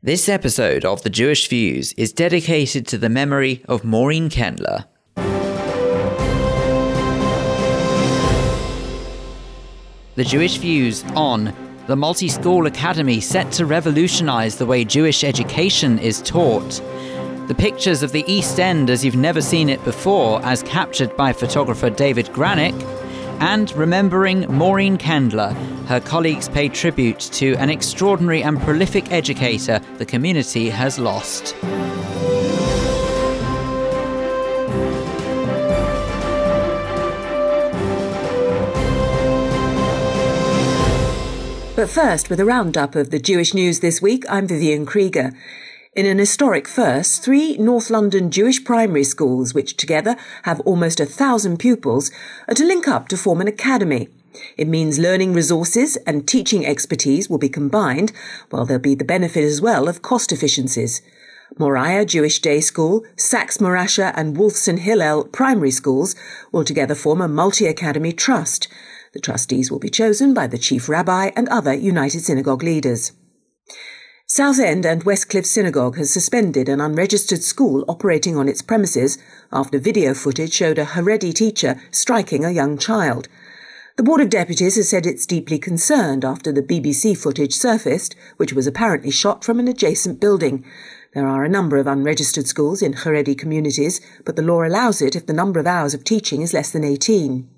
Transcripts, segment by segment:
This episode of The Jewish Views is dedicated to the memory of Maureen Kendler. The Jewish Views on the multi school academy set to revolutionize the way Jewish education is taught. The pictures of the East End as you've never seen it before, as captured by photographer David Granick, and remembering Maureen Kendler. Her colleagues pay tribute to an extraordinary and prolific educator the community has lost. But first, with a roundup of the Jewish news this week, I'm Vivian Krieger. In an historic first, three North London Jewish primary schools, which together have almost a thousand pupils, are to link up to form an academy. It means learning resources and teaching expertise will be combined, while there'll be the benefit as well of cost efficiencies. Moriah Jewish Day School, Sacks Morasha and Wolfson Hillel primary schools will together form a multi-academy trust. The trustees will be chosen by the chief rabbi and other United Synagogue leaders. Southend and Westcliff Synagogue has suspended an unregistered school operating on its premises after video footage showed a Haredi teacher striking a young child. The Board of Deputies has said it's deeply concerned after the BBC footage surfaced, which was apparently shot from an adjacent building. There are a number of unregistered schools in Haredi communities, but the law allows it if the number of hours of teaching is less than 18.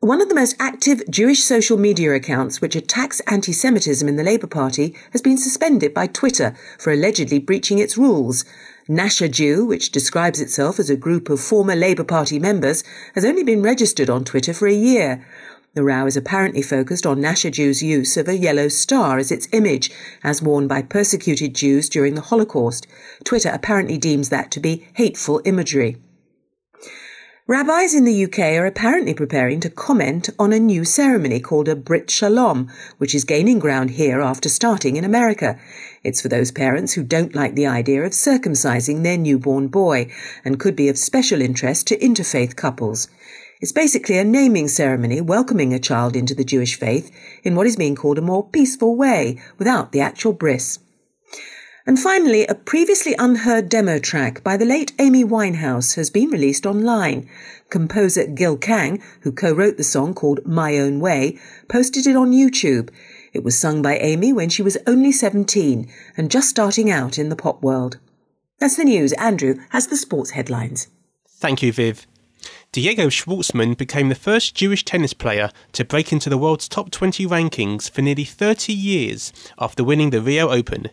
One of the most active Jewish social media accounts which attacks anti Semitism in the Labour Party has been suspended by Twitter for allegedly breaching its rules. Gnasher Jew, which describes itself as a group of former Labour Party members, has only been registered on Twitter for a year. The row is apparently focused on Gnasher Jew's use of a yellow star as its image, as worn by persecuted Jews during the Holocaust. Twitter apparently deems that to be hateful imagery. Rabbis in the UK are apparently preparing to comment on a new ceremony called a Brit Shalom, which is gaining ground here after starting in America. It's for those parents who don't like the idea of circumcising their newborn boy and could be of special interest to interfaith couples. It's basically a naming ceremony welcoming a child into the Jewish faith in what is being called a more peaceful way without the actual bris. And finally, a previously unheard demo track by the late Amy Winehouse has been released online. Composer Gil Cang, who co-wrote the song called My Own Way, posted it on YouTube. It was sung by Amy when she was only 17 and just starting out in the pop world. That's the news. Andrew has the sports headlines. Thank you, Viv. Diego Schwartzman became the first Jewish tennis player to break into the world's top 20 rankings for nearly 30 years after winning the Rio Open.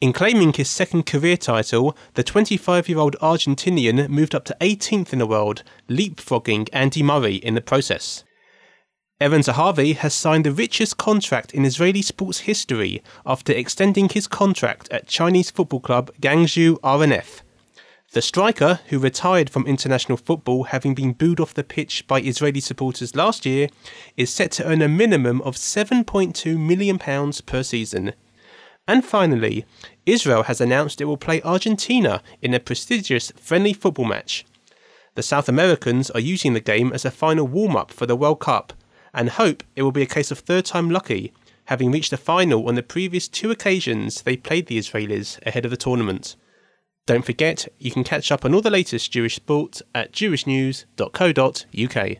In claiming his second career title, the 25 year old Argentinian moved up to 18th in the world, leapfrogging Andy Murray in the process. Eran Zahavi has signed the richest contract in Israeli sports history after extending his contract at Chinese football club Guangzhou R&F. The striker, who retired from international football having been booed off the pitch by Israeli supporters last year, is set to earn a minimum of £7.2 million per season. And finally, Israel has announced it will play Argentina in a prestigious friendly football match. The South Americans are using the game as a final warm up for the World Cup and hope it will be a case of third time lucky, having reached the final on the previous two occasions they played the Israelis ahead of the tournament. Don't forget, you can catch up on all the latest Jewish sport at jewishnews.co.uk.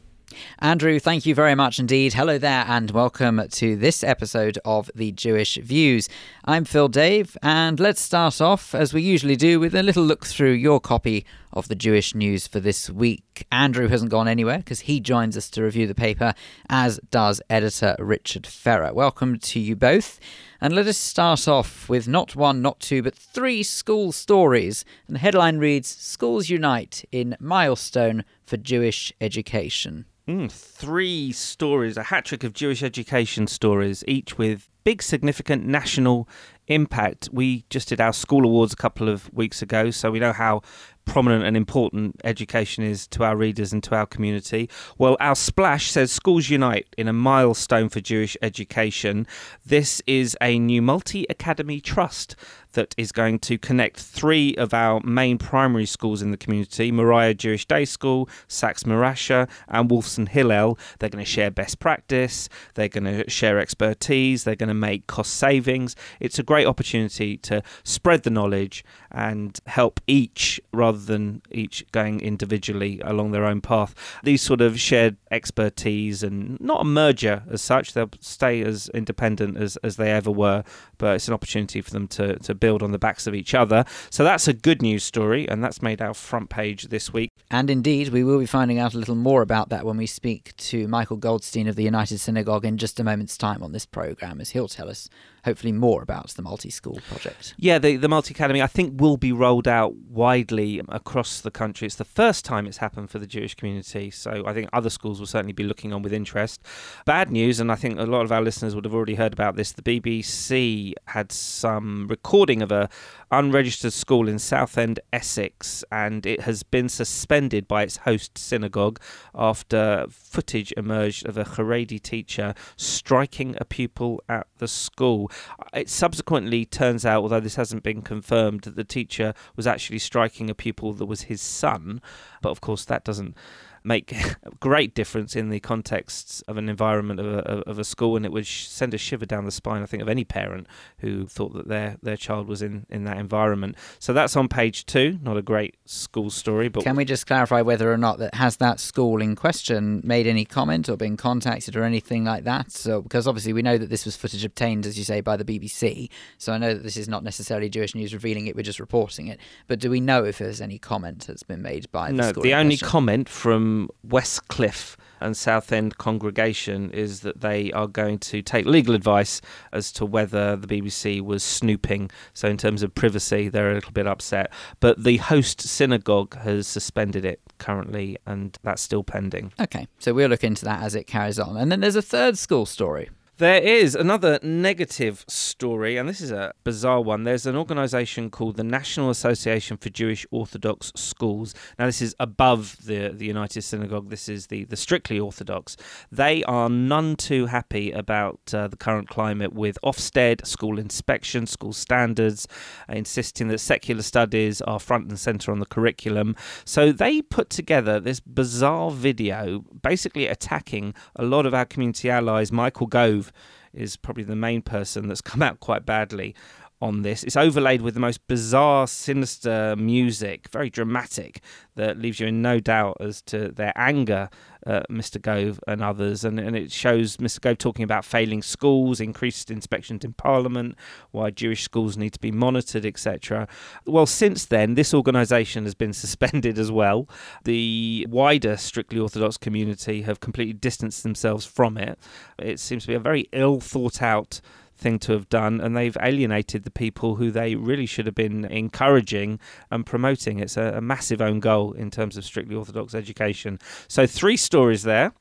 Andrew, thank you very much indeed. Hello there, and welcome to this episode of The Jewish Views. I'm Phil Dave, and let's start off, as we usually do, with a little look through your copy of the Jewish news for this week. Andrew hasn't gone anywhere because he joins us to review the paper, as does editor Richard Ferrer. Welcome to you both. And let us start off with not one, not two, but three school stories. And the headline reads Schools Unite in Milestone for Jewish Education. Mm, three stories, a hat trick of Jewish education stories, each with big, significant national impact. We just did our school awards a couple of weeks ago, so we know how prominent and important education is to our readers and to our community. Well, our splash says Schools Unite in a milestone for Jewish education. This is a new multi academy trust that is going to connect three of our main primary schools in the community Moriah Jewish Day School, Sacks Morasha, and Wolfson Hillel. They're going to share best practice, they're going to share expertise, they're going to make cost savings. It's a great opportunity to spread the knowledge and help each rather than each going individually along their own path. These sort of shared expertise and not a merger as such, they'll stay as independent as, as they ever were, but it's an opportunity for them to, to build on the backs of each other. So that's a good news story, and that's made our front page this week. And indeed, we will be finding out a little more about that when we speak to Michael Goldstein of the United Synagogue in just a moment's time on this programme, as he'll tell us hopefully more about the multi school project. Yeah, the, the multi academy, I think, will be rolled out widely across the country. It's the first time it's happened for the Jewish community, so I think other schools will certainly be looking on with interest. Bad news, and I think a lot of our listeners would have already heard about this the BBC had some recording of a unregistered school in Southend, Essex, and it has been suspended by its host synagogue after footage emerged of a Haredi teacher striking a pupil at the school. It subsequently turns out, although this hasn't been confirmed, that the teacher was actually striking a pupil that was his son, but of course that doesn't make a great difference in the context of an environment of a, of a school, and it would send a shiver down the spine, I think, of any parent who thought that their their child was in, in that environment. So that's on page two. Not a great school story, but can we just clarify whether or not that has that school in question made any comment or been contacted or anything like that? So because obviously we know that this was footage obtained, as you say, by the BBC. So I know that this is not necessarily Jewish news revealing it; we're just reporting it. But do we know if there's any comment that's been made by the no? school? The only question? comment from Um, Westcliff and Southend congregation is that they are going to take legal advice as to whether the BBC was snooping. So, in terms of privacy, they're a little bit upset. But the host synagogue has suspended it currently, and that's still pending. Okay, so we'll look into that as it carries on. And then there's a third school story. There is another negative story, and this is a bizarre one. There's an organisation called the National Association for Jewish Orthodox Schools. Now, this is above the, the United Synagogue, this is the, the strictly Orthodox. They are none too happy about uh, the current climate with Ofsted, school inspection, school standards, uh, insisting that secular studies are front and centre on the curriculum. So they put together this bizarre video basically attacking a lot of our community allies. Michael Gove is probably the main person that's come out quite badly on this. It's overlaid with the most bizarre, sinister music, very dramatic, that leaves you in no doubt as to their anger uh, at Mr. Gove and others. And, and it shows Mr. Gove talking about failing schools, increased inspections in Parliament, why Jewish schools need to be monitored, etc. Well, since then, this organisation has been suspended as well. The wider strictly Orthodox community have completely distanced themselves from it. It seems to be a very ill thought out thing to have done, and they've alienated the people who they really should have been encouraging and promoting. It's a, a massive own goal in terms of strictly Orthodox education. So, three stories there,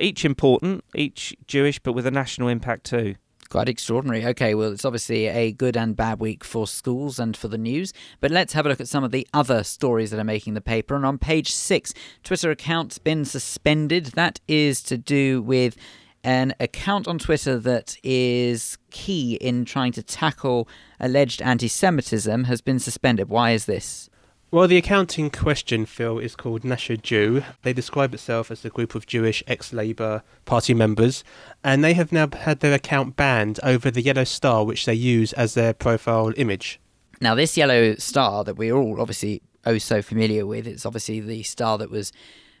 each important, each Jewish, but with a national impact too. Quite extraordinary. Okay, well, it's obviously a good and bad week for schools and for the news, but let's have a look at some of the other stories that are making the paper. And on page six, Twitter account's been suspended. That is to do with an account on Twitter that is key in trying to tackle alleged anti Semitism has been suspended. Why is this? Well, the account in question, Phil, is called Gnasher Jew. They describe itself as a group of Jewish ex Labour Party members, and they have now had their account banned over the yellow star which they use as their profile image. Now, this yellow star that we're all obviously oh so familiar with, it's obviously the star that was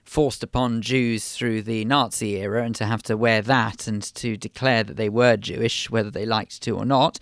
forced upon Jews through the Nazi era, and to have to wear that and to declare that they were Jewish, whether they liked to or not.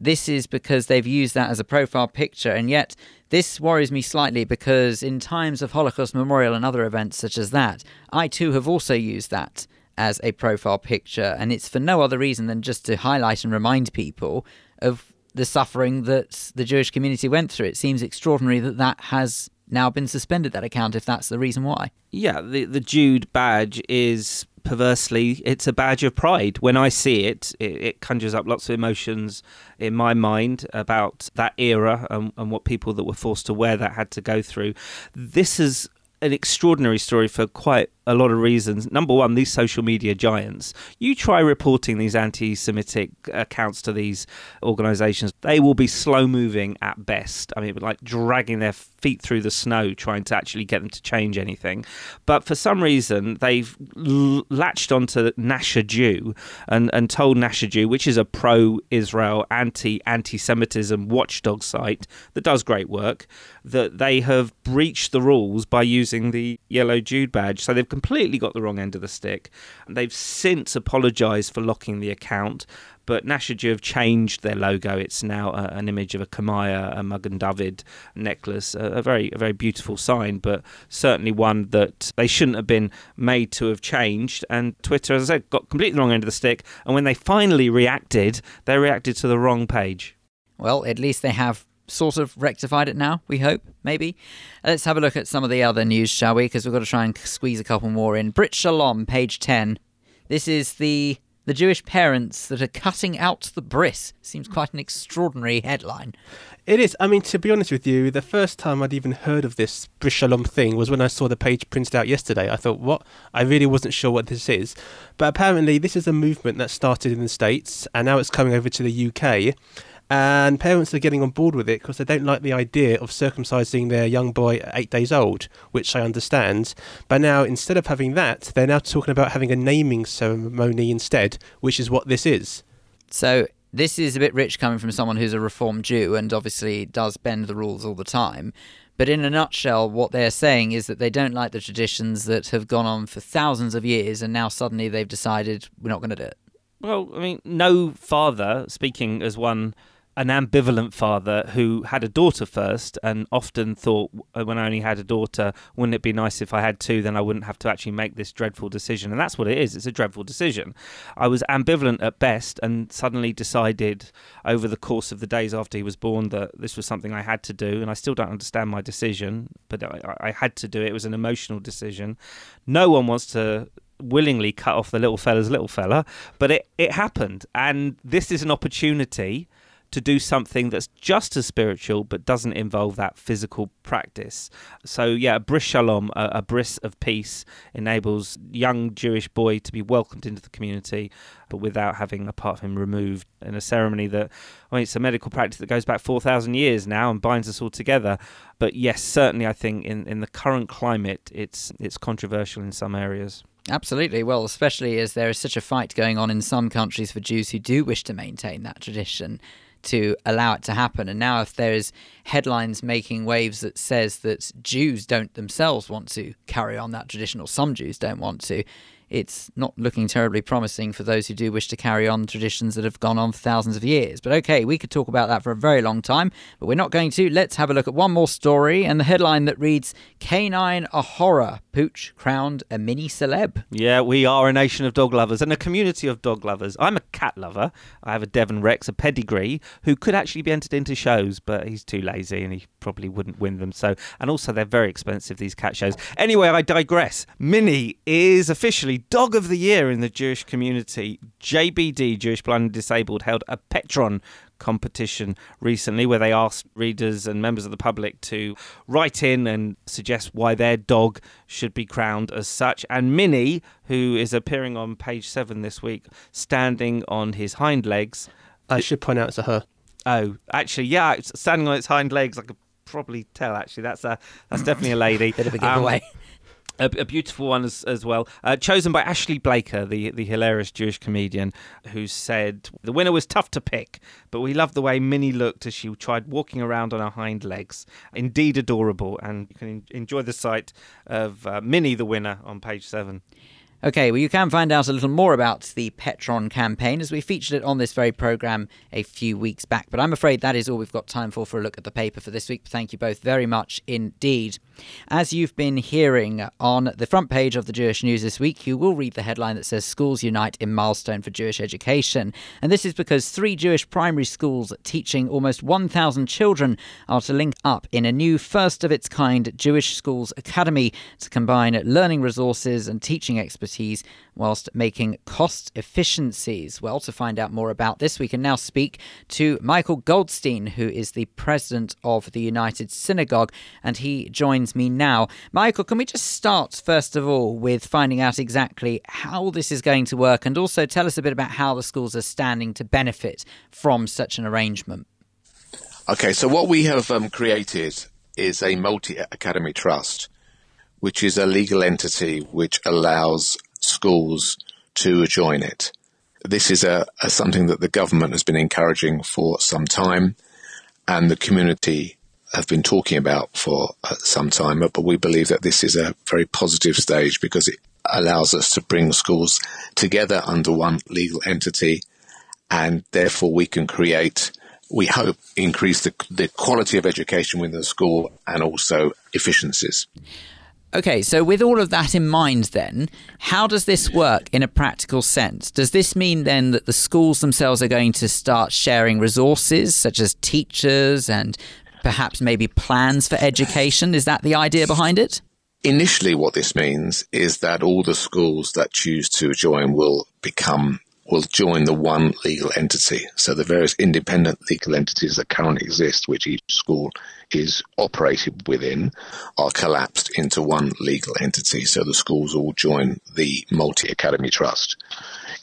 This is because they've used that as a profile picture, and yet this worries me slightly because in times of Holocaust Memorial and other events such as that, I too have also used that as a profile picture, and it's for no other reason than just to highlight and remind people of the suffering that the Jewish community went through. It seems extraordinary that that has now been suspended, that account, if that's the reason why. Yeah, the, the Jude badge is perversely, it's a badge of pride. When I see it, it, it conjures up lots of emotions in my mind about that era and, and what people that were forced to wear that had to go through. This is an extraordinary story for quite a lot of reasons. Number one, these social media giants. You try reporting these anti Semitic accounts to these organizations, they will be slow moving at best. I mean, like dragging their feet through the snow trying to actually get them to change anything. But for some reason, they've l- latched onto Gnasher Jew and, and told Gnasher Jew, which is a pro Israel, anti anti Semitism watchdog site that does great work, that they have breached the rules by using the yellow Jude badge. So they've completely got the wrong end of the stick. And they've since apologised for locking the account, but Gnasher have changed their logo. It's now a, an image of a Kamaya, a Magen David necklace, a, a, very a very beautiful sign, but certainly one that they shouldn't have been made to have changed. And Twitter, as I said, got completely the wrong end of the stick. And when they finally reacted, they reacted to the wrong page. Well, at least they have sort of rectified it now, we hope, maybe. Let's have a look at some of the other news, shall we? Because we've got to try and squeeze a couple more in. Brit Shalom, page 10. This is the the Jewish parents that are cutting out the bris. Seems hmm. quite an extraordinary headline. It is. I mean, to be honest with you, the first time I'd even heard of this Bris Shalom thing was when I saw the page printed out yesterday. I thought, what? I really wasn't sure what this is. But apparently, this is a movement that started in the States and now it's coming over to the UK and parents are getting on board with it because they don't like the idea of circumcising their young boy at eight days old, which I understand. But now, instead of having that, they're now talking about having a naming ceremony instead, which is what this is. So, this is a bit rich coming from someone who's a Reformed Jew and obviously does bend the rules all the time. But in a nutshell, what they're saying is that they don't like the traditions that have gone on for thousands of years and now suddenly they've decided we're not going to do it. Well, I mean, no father, speaking as one an ambivalent father who had a daughter first and often thought uh, when I only had a daughter, wouldn't it be nice if I had two? Then I wouldn't have to actually make this dreadful decision. And that's what it is. It's a dreadful decision. I was ambivalent at best and suddenly decided over the course of the days after he was born that this was something I had to do. And I still don't understand my decision, but I, I had to do it. It was an emotional decision. No one wants to willingly cut off the little fella's little fella, but it, it happened. And this is an opportunity to do something that's just as spiritual but doesn't involve that physical practice. So, yeah, a bris shalom, a, a bris of peace, enables young Jewish boy to be welcomed into the community, but without having a part of him removed in a ceremony that, I mean, it's a medical practice that goes back 4,000 years now and binds us all together. But yes, certainly, I think in, in the current climate, it's it's controversial in some areas. Absolutely. Well, especially as there is such a fight going on in some countries for Jews who do wish to maintain that tradition to allow it to happen. And now, if there's headlines making waves that says that Jews don't themselves want to carry on that tradition, or some Jews don't want to, it's not looking terribly promising for those who do wish to carry on traditions that have gone on for thousands of years. But okay, we could talk about that for a very long time, but we're not going to. Let's have a look at one more story and the headline that reads Canine a horror. Pooch crowned a mini celeb. Yeah, we are a nation of dog lovers and a community of dog lovers. I'm a cat lover. I have a Devon Rex, a pedigree, who could actually be entered into shows, but he's too lazy and he probably wouldn't win them. So, and also they're very expensive these cat shows. Anyway, I digress. Minnie is officially Dog of the Year in the Jewish community. JBD, Jewish Blind and Disabled, held a Petron competition recently where they asked readers and members of the public to write in and suggest why their dog should be crowned as such. And Minnie, who is appearing on page seven this week, standing on his hind legs. I should point out to her. Oh, actually, yeah, standing on its hind legs. I could probably tell. Actually, that's a that's definitely a lady. Bit of a giveaway. Um, a, a, beautiful one as, as well, uh, chosen by Ashley Blaker, the, the hilarious Jewish comedian, who said the winner was tough to pick, but we loved the way Minnie looked as she tried walking around on her hind legs. Indeed adorable, and you can enjoy the sight of uh, Minnie, the winner, on page seven. Okay, well, you can find out a little more about the Petron campaign as we featured it on this very programme a few weeks back. But I'm afraid that is all we've got time for for a look at the paper for this week. Thank you both very much indeed. As you've been hearing on the front page of the Jewish News this week, you will read the headline that says Schools Unite in Milestone for Jewish Education. And this is because three Jewish primary schools teaching almost 1,000 children are to link up in a new first of its kind Jewish Schools Academy to combine learning resources and teaching expertise expertise whilst making cost efficiencies. Well, to find out more about this, we can now speak to Michael Goldstein, who is the president of the United Synagogue, and he joins me now. Michael, can we just start, first of all, with finding out exactly how this is going to work and also tell us a bit about how the schools are standing to benefit from such an arrangement? Okay, so what we have um, created is a multi academy trust, which is a legal entity which allows schools to join it. This is a, a, something that the government has been encouraging for some time, and the community have been talking about for uh, some time. But we believe that this is a very positive stage because it allows us to bring schools together under one legal entity, and therefore we can create we hope increase the, the quality of education within the school and also efficiencies. Okay, so with all of that in mind, then, how does this work in a practical sense? Does this mean then that the schools themselves are going to start sharing resources such as teachers and perhaps maybe plans for education? Is that the idea behind it? Initially, what this means is that all the schools that choose to join will become will join the one legal entity. So the various independent legal entities that currently exist, which each school is operated within, are collapsed into one legal entity. So the schools all join the Multi Academy Trust.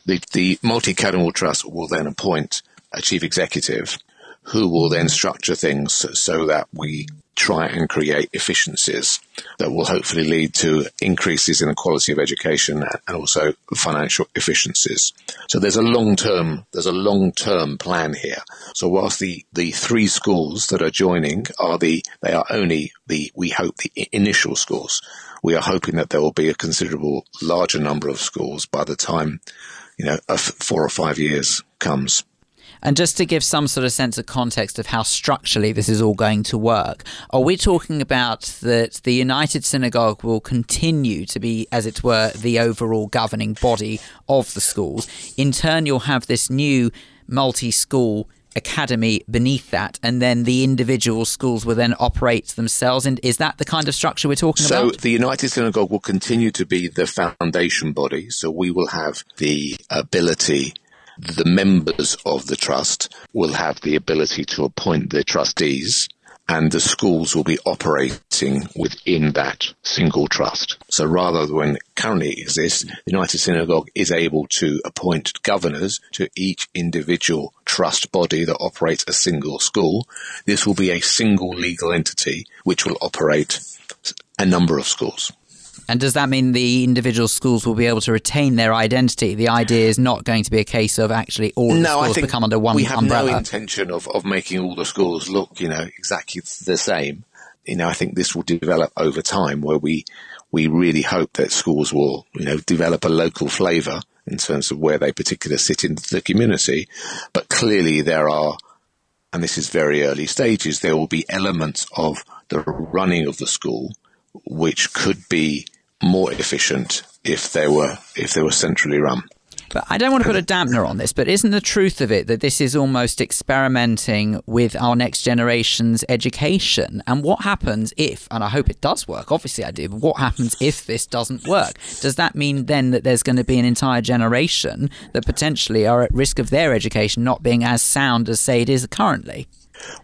The, the Multi Academy Trust will then appoint a chief executive who will then structure things so that we try and create efficiencies that will hopefully lead to increases in the quality of education and also financial efficiencies. So there's a long term, there's a long term plan here. So whilst the, the three schools that are joining are the, they are only the, we hope the initial schools. We are hoping that there will be a considerable larger number of schools by the time, you know, four or five years comes. And just to give some sort of sense of context of how structurally this is all going to work, are we talking about that the United Synagogue will continue to be, as it were, the overall governing body of the schools? In turn, you'll have this new multi school academy beneath that, and then the individual schools will then operate themselves. And is that the kind of structure we're talking so about? So the United Synagogue will continue to be the foundation body. So we will have the ability the members of the trust will have the ability to appoint their trustees and the schools will be operating within that single trust. So rather than currently exists, the United Synagogue is able to appoint governors to each individual trust body that operates a single school. This will be a single legal entity which will operate a number of schools. And does that mean the individual schools will be able to retain their identity? The idea is not going to be a case of actually all no, the schools become under one we have umbrella. no intention of, of making all the schools look, you know, exactly the same. You know, I think this will develop over time where we, we really hope that schools will, you know, develop a local flavour in terms of where they particularly sit in the community. But clearly there are, and this is very early stages, there will be elements of the running of the school which could be more efficient if they were if they were centrally run. But I don't want to put a dampener on this, but isn't the truth of it that this is almost experimenting with our next generation's education? And what happens if, and I hope it does work, obviously I do, but what happens if this doesn't work? Does that mean then that there's going to be an entire generation that potentially are at risk of their education not being as sound as, say, it is currently?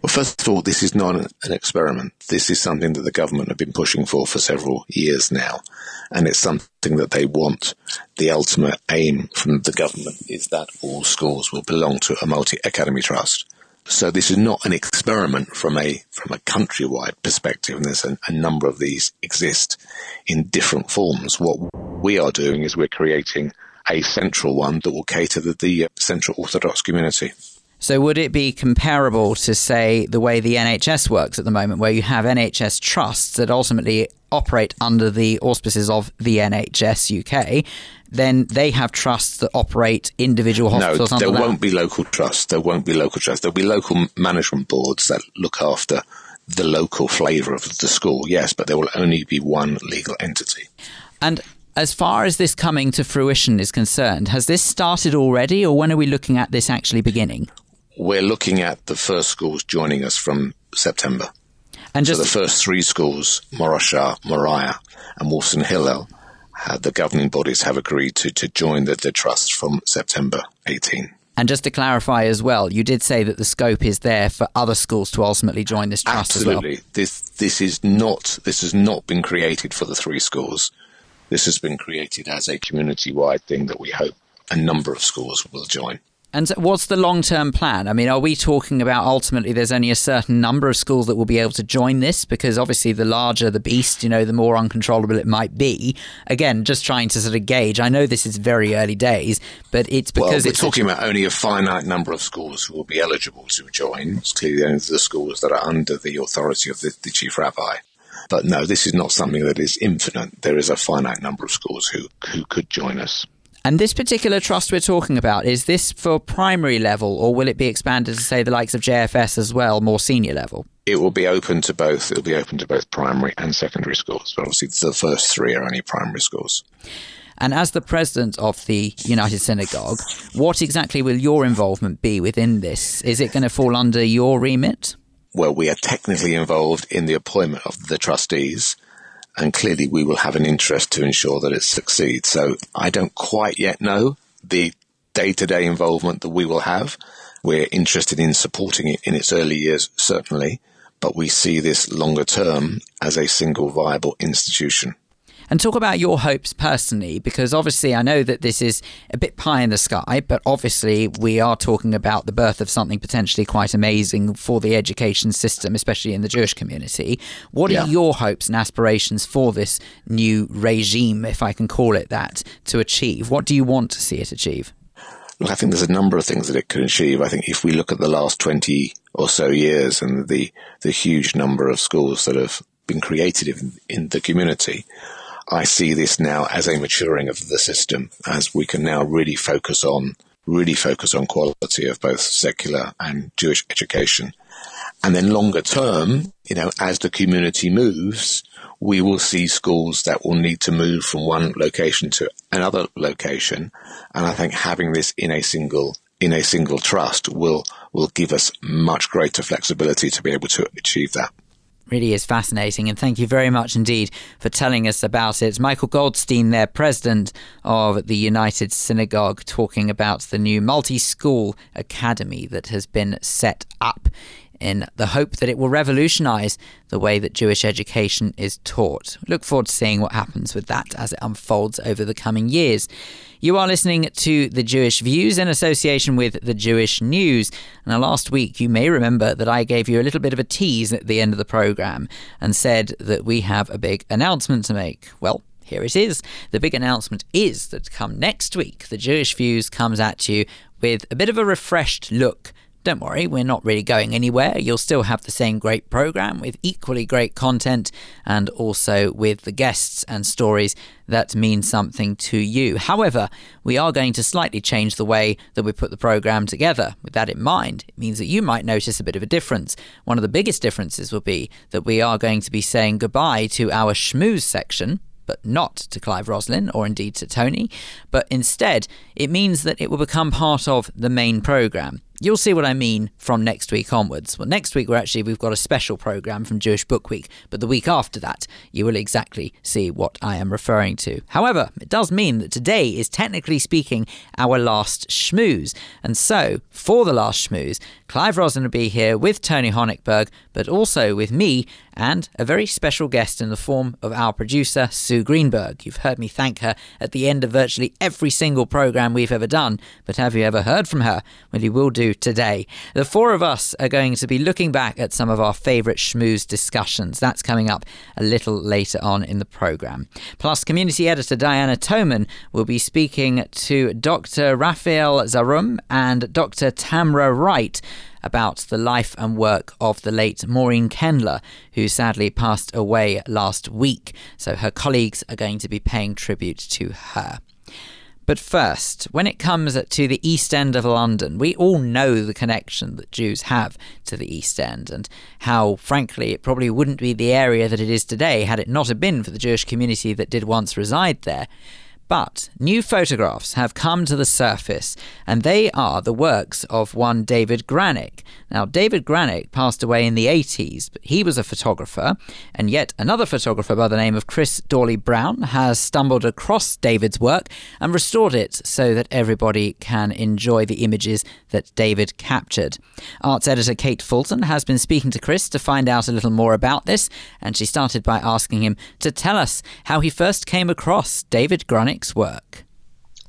Well, first of all, this is not an experiment. This is something that the government have been pushing for for several years now. And it's something that they want. The ultimate aim from the government is that all schools will belong to a multi-academy trust. So this is not an experiment from a from a countrywide perspective, and there's a, a number of these exist in different forms. What we are doing is we're creating a central one that will cater to the uh, Central Orthodox community. So, would it be comparable to, say, the way the NHS works at the moment, where you have NHS trusts that ultimately operate under the auspices of the NHS UK? Then they have trusts that operate individual hospitals. No, there that. won't be local trusts. There won't be local trusts. There'll be local management boards that look after the local flavour of the school. Yes, but there will only be one legal entity. And as far as this coming to fruition is concerned, has this started already, or when are we looking at this actually beginning? We're looking at the first schools joining us from September. And just so the first three schools, Morasha, Moriah, and Wolfson Hillel, uh, the governing bodies have agreed to, to join the, the trust from September 18. And just to clarify as well, you did say that the scope is there for other schools to ultimately join this trust Absolutely. as well. This this is not this has not been created for the three schools. This has been created as a community wide thing that we hope a number of schools will join. And what's the long term plan? I mean, are we talking about ultimately there's only a certain number of schools that will be able to join this? Because obviously, the larger the beast, you know, the more uncontrollable it might be. Again, just trying to sort of gauge. I know this is very early days, but it's because well, we're it's talking about only a finite number of schools who will be eligible to join. It's clearly only the schools that are under the authority of the, the chief rabbi. But no, this is not something that is infinite. There is a finite number of schools who, who could join us. And this particular trust we're talking about, is this for primary level or will it be expanded to, say, the likes of JFS as well, more senior level? It will be open to both. It will be open to both primary and secondary schools. But obviously, the first three are only primary schools. And as the president of the United Synagogue, what exactly will your involvement be within this? Is it going to fall under your remit? Well, we are technically involved in the appointment of the trustees and clearly we will have an interest to ensure that it succeeds. So I don't quite yet know the day to day involvement that we will have. We're interested in supporting it in its early years, certainly, but we see this longer term as a single viable institution and talk about your hopes personally, because obviously I know that this is a bit pie in the sky, but obviously we are talking about the birth of something potentially quite amazing for the education system, especially in the Jewish community. What yeah. are your hopes and aspirations for this new regime, if I can call it that, to achieve? What do you want to see it achieve? Look, I think there's a number of things that it could achieve. I think if we look at the last 20 or so years and the, the huge number of schools that have been created in, in the community, I see this now as a maturing of the system as we can now really focus on really focus on quality of both secular and Jewish education. And then longer term, you know, as the community moves, we will see schools that will need to move from one location to another location. And I think having this in a single in a single trust will will give us much greater flexibility to be able to achieve that really is fascinating. And thank you very much indeed for telling us about it. Michael Goldstein, there, president of the United Synagogue, talking about the new multi school academy that has been set up in the hope that it will revolutionize the way that Jewish education is taught. Look forward to seeing what happens with that as it unfolds over the coming years. You are listening to The Jewish Views in association with The Jewish News. Now, last week, you may remember that I gave you a little bit of a tease at the end of the programme and said that we have a big announcement to make. Well, here it is. The big announcement is that come next week, The Jewish Views comes at you with a bit of a refreshed look don't worry, we're not really going anywhere. You'll still have the same great program with equally great content and also with the guests and stories that mean something to you. However, we are going to slightly change the way that we put the program together. With that in mind, it means that you might notice a bit of a difference. One of the biggest differences will be that we are going to be saying goodbye to our schmooze section but not to Clive Roslin or indeed to Tony, but instead it means that it will become part of the main programme. You'll see what I mean from next week onwards. Well, next week we're actually we've got a special program from Jewish Book Week, but the week after that you will exactly see what I am referring to. However, it does mean that today is technically speaking our last schmooze, and so for the last schmooze, Clive be here with Tony Honigberg, but also with me and a very special guest in the form of our producer Sue Greenberg. You've heard me thank her at the end of virtually every single program we've ever done, but have you ever heard from her? Well, you will do today. The four of us are going to be looking back at some of our favourite schmooze discussions. That's coming up a little later on in the programme. Plus, community editor Diana Toman will be speaking to Dr. Raphael Zarum and Dr. Tamra Wright about the life and work of the late Maureen Kendler, who sadly passed away last week. So her colleagues are going to be paying tribute to her. But first, when it comes to the East End of London, we all know the connection that Jews have to the East End and how, frankly, it probably wouldn't be the area that it is today had it not have been for the Jewish community that did once reside there. But new photographs have come to the surface, and they are the works of one David Granick. Now, David Granick passed away in the 80s, but he was a photographer, and yet another photographer by the name of Chris Dorley-Brown has stumbled across David's work and restored it so that everybody can enjoy the images that David captured. Arts editor Kate Fulton has been speaking to Chris to find out a little more about this, and she started by asking him to tell us how he first came across David Work.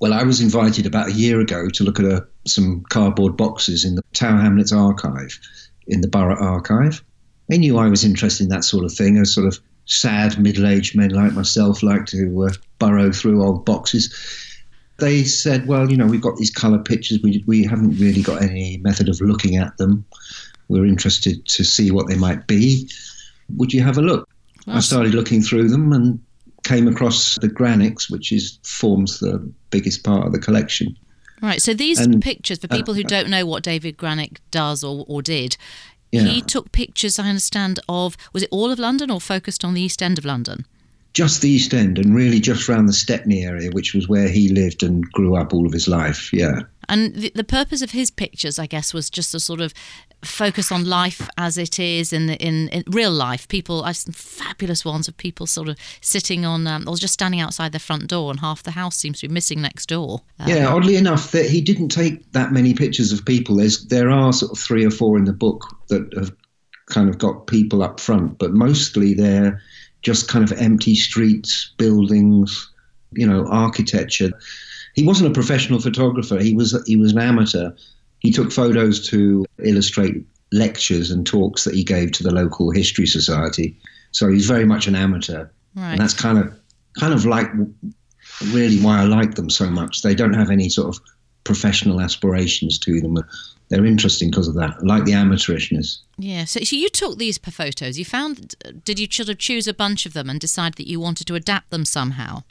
Well, I was invited about a year ago to look at a, some cardboard boxes in the Tower Hamlets archive, in the Borough Archive. They knew I was interested in that sort of thing, a sort of sad middle aged men like myself like to uh, burrow through old boxes. They said, well, you know, we've got these colour pictures, we, we haven't really got any method of looking at them. We're interested to see what they might be. Would you have a look? I started looking through them and came across the Granicks, which is forms the biggest part of the collection. Right. So these And, pictures, for uh, people who don't know what David Granick does or, or did, Yeah. he took pictures, I understand, of was it all of London or focused on the East End of London? Just the East End and really just around the Stepney area, which was where he lived and grew up all of his life. Yeah. And the, the purpose of his pictures, I guess, was just to sort of focus on life as it is in in, in real life. People, I've seen fabulous ones of people sort of sitting on um, or just standing outside their front door, and half the house seems to be missing next door. Uh, Yeah, oddly enough, that he didn't take that many pictures of people. There's there are sort of three or four in the book that have kind of got people up front, but mostly they're just kind of empty streets, buildings, you know, architecture. He wasn't a professional photographer. He was he was an amateur. He took photos to illustrate lectures and talks that he gave to the local history society. So he's very much an amateur, Right. and that's kind of kind of like really why I like them so much. They don't have any sort of professional aspirations to them. They're interesting because of that. I like the amateurishness. Yeah. So, so you took these photos. You found, did you sort of choose a bunch of them and decide that you wanted to adapt them somehow?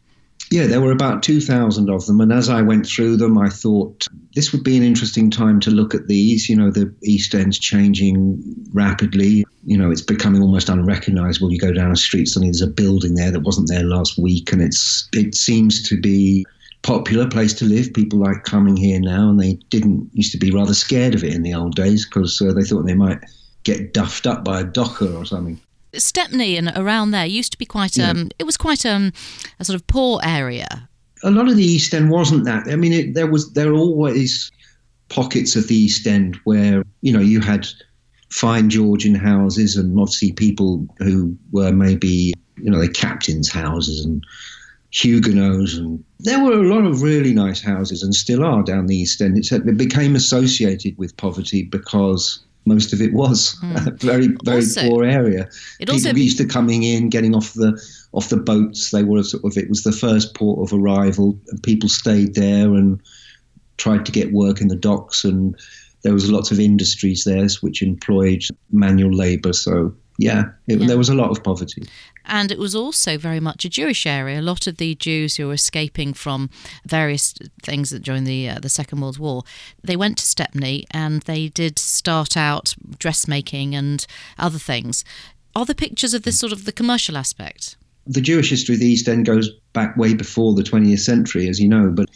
Yeah, there were about 2,000 of them. And as I went through them, I thought this would be an interesting time to look at these. You know, the East End's changing rapidly. You know, it's becoming almost unrecognizable. You go down a street, suddenly there's a building there that wasn't there last week. And it's it seems to be popular place to live. People like coming here now, and they didn't used to be rather scared of it in the old days because uh, they thought they might get duffed up by a docker or something. Stepney and around there used to be quite um it was quite um a sort of poor area. a lot of the East End wasn't that. I mean, it, there was there are always pockets of the East End where you know you had fine Georgian houses and obviously people who were maybe you know the captains' houses and Huguenots and there were a lot of really nice houses and still are down the East End. It's, it became associated with poverty because most of it was hmm. a very very Also- poor area. It People also used to coming in, getting off the off the boats. They were sort of it was the first port of arrival, and people stayed there and tried to get work in the docks. And there was lots of industries there which employed manual labour. So yeah, it, Yeah. there was a lot of poverty. and it was also very much a Jewish area. A lot of the Jews who were escaping from various things that during the uh, the Second World War, they went to Stepney and they did start out dressmaking and other things. Are the pictures of this sort of the commercial aspect? the Jewish history of the East End goes back way before the 20th century, as you know, but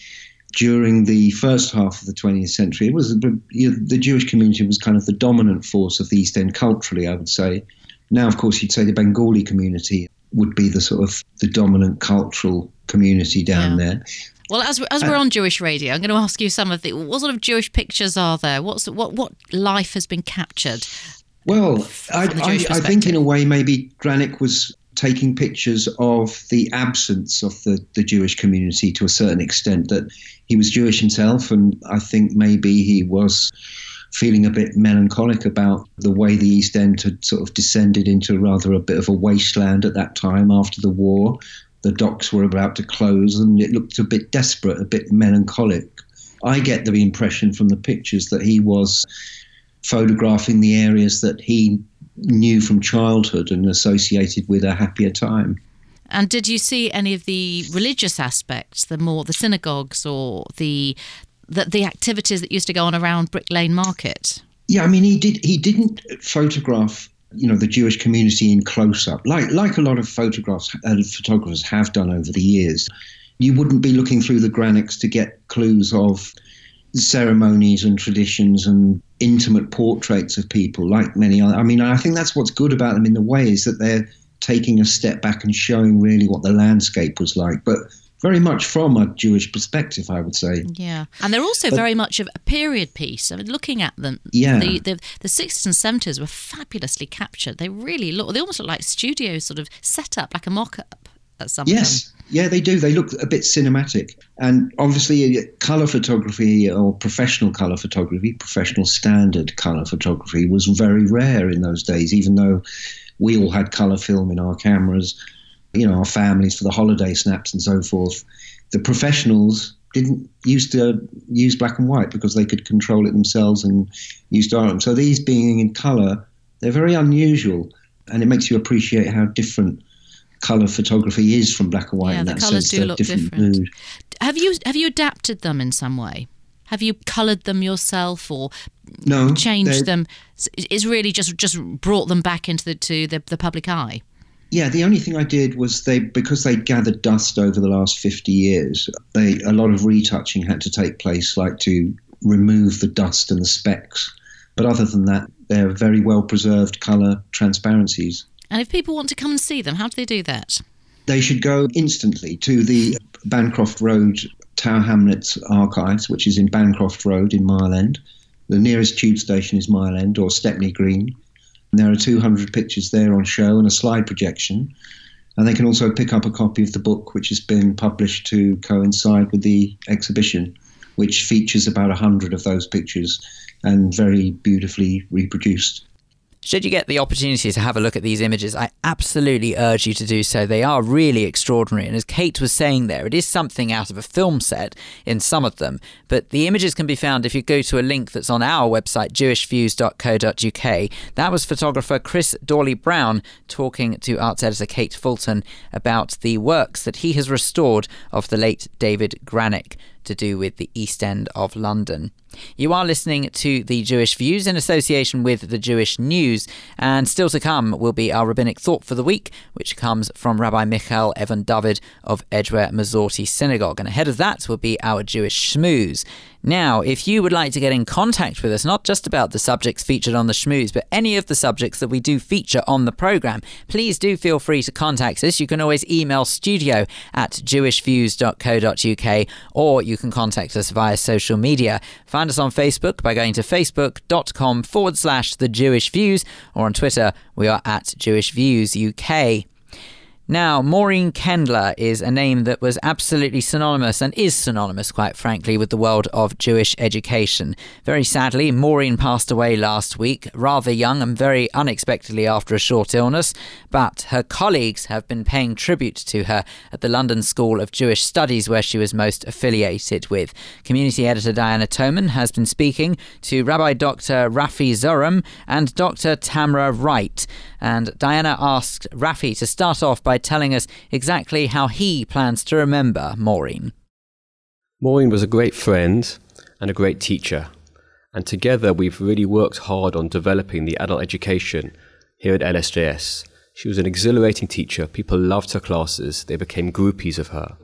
during the first half of the 20th century, it was you know, the Jewish community was kind of the dominant force of the East End culturally, I would say. Now, of course, you'd say the Bengali community would be the sort of the dominant cultural community down Yeah. there. Well, as we're, as we're uh, on Jewish radio, I'm going to ask you some of the what sort of Jewish pictures are there? What's what what life has been captured? Well, I, I, I think in a way maybe Granick was taking pictures of the absence of the, the Jewish community to a certain extent, that he was Jewish himself, and I think maybe he was feeling a bit melancholic about the way the East End had sort of descended into rather a bit of a wasteland at that time after the war. The docks were about to close, and it looked a bit desperate, a bit melancholic. I get the impression from the pictures that he was photographing the areas that he knew from childhood and associated with a happier time. And did you see any of the religious aspects, the more the synagogues or the the, the activities that used to go on around Brick Lane Market? Yeah, I mean, he did. He didn't photograph, you know, the Jewish community in close up, like like a lot of photographs uh, photographers have done over the years. You wouldn't be looking through the Granicks to get clues of ceremonies and traditions and intimate portraits of people like many other. I mean, I think that's what's good about them in the way is that they're taking a step back and showing really what the landscape was like. But very much from a Jewish perspective, I would say. Yeah, and they're also but, very much of a period piece. I mean, looking at them, yeah, the the, the 60s and 70s were fabulously captured. They really look. They almost look like studio sort of set up, like a mock-up at some point. Yes. Yeah, they do. They look a bit cinematic. And obviously, uh, colour photography or professional colour photography, professional standard colour photography was very rare in those days, even though we all had colour film in our cameras you know, our families for the holiday snaps and so forth. The professionals didn't used to use black and white because they could control it themselves and use dark. So these being in color, they're very unusual, and it makes you appreciate how different color photography is from black and white. Yeah, in the that colors sense, do look different, different. Mood. Have you have you adapted them in some way? Have you coloured them yourself or no, changed them? It's really just just brought them back into the to the, the public eye yeah, the only thing I did was they because they gathered dust over the last fifty years. They a lot of retouching had to take place, like to remove the dust and the specks. But other than that, they're very well preserved colour transparencies. And if people want to come and see them, how do they do that? They should go instantly to the Bancroft Road Tower Hamlets Archives, which is in Bancroft Road in Mile End. The nearest tube station is Mile End or Stepney Green. There are 200 pictures there on show and a slide projection. And they can also pick up a copy of the book, which has been published to coincide with the exhibition, which features about 100 of those pictures and very beautifully reproduced. Should you get the opportunity to have a look at these images, I absolutely urge you to do so. They are really extraordinary. And as Kate was saying there, it is something out of a film set in some of them. But the images can be found if you go to a link that's on our website, jewishviews.co.uk. That was photographer Chris Dorley-Brown talking to arts editor Kate Fulton about the works that he has restored of the late David Granick to do with the East End of London. You are listening to the Jewish Views in association with the Jewish News, and still to come will be our rabbinic thought for the week, which comes from Rabbi Michael Even-David of Edgware Masorti Synagogue. And ahead of that will be our Jewish Schmooze. Now, if you would like to get in contact with us, not just about the subjects featured on the schmooze, but any of the subjects that we do feature on the programme, please do feel free to contact us. You can always email studio at jewishviews.co.uk or you can contact us via social media. Find us on Facebook by going to facebook.com forward slash the Jewish Views or on Twitter, we are at Jewish Views UK. Now, Maureen Kendler is a name that was absolutely synonymous and is synonymous, quite frankly, with the world of Jewish education. Very sadly, Maureen passed away last week, rather young and very unexpectedly after a short illness, but her colleagues have been paying tribute to her at the London School of Jewish Studies, where she was most affiliated with. Community editor Diana Toman has been speaking to Rabbi Dr. Rafi Zarum and Dr. Tamra Wright. And Diana asked Rafi to start off by telling us exactly how he plans to remember Maureen. Maureen was a great friend and a great teacher. And together we've really worked hard on developing the adult education here at LSJS. She was an exhilarating teacher. People loved her classes. They became groupies of her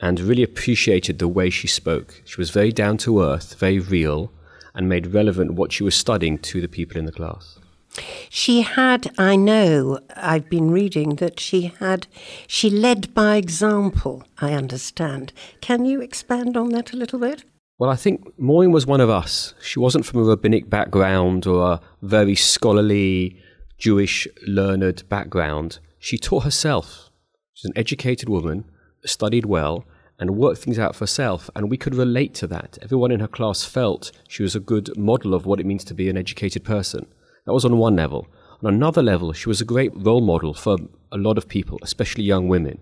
and really appreciated the way she spoke. She was very down to earth, very real, and made relevant what she was studying to the people in the class. She had, I know, I've been reading that she had, she led by example, I understand. Can you expand on that a little bit? Well, I think Maureen was one of us. She wasn't from a rabbinic background or a very scholarly, Jewish, learned background. She taught herself. She's an educated woman, studied well, and worked things out for herself. And we could relate to that. Everyone in her class felt she was a good model of what it means to be an educated person. That was on one level. On another level, she was a great role model for a lot of people, especially young women,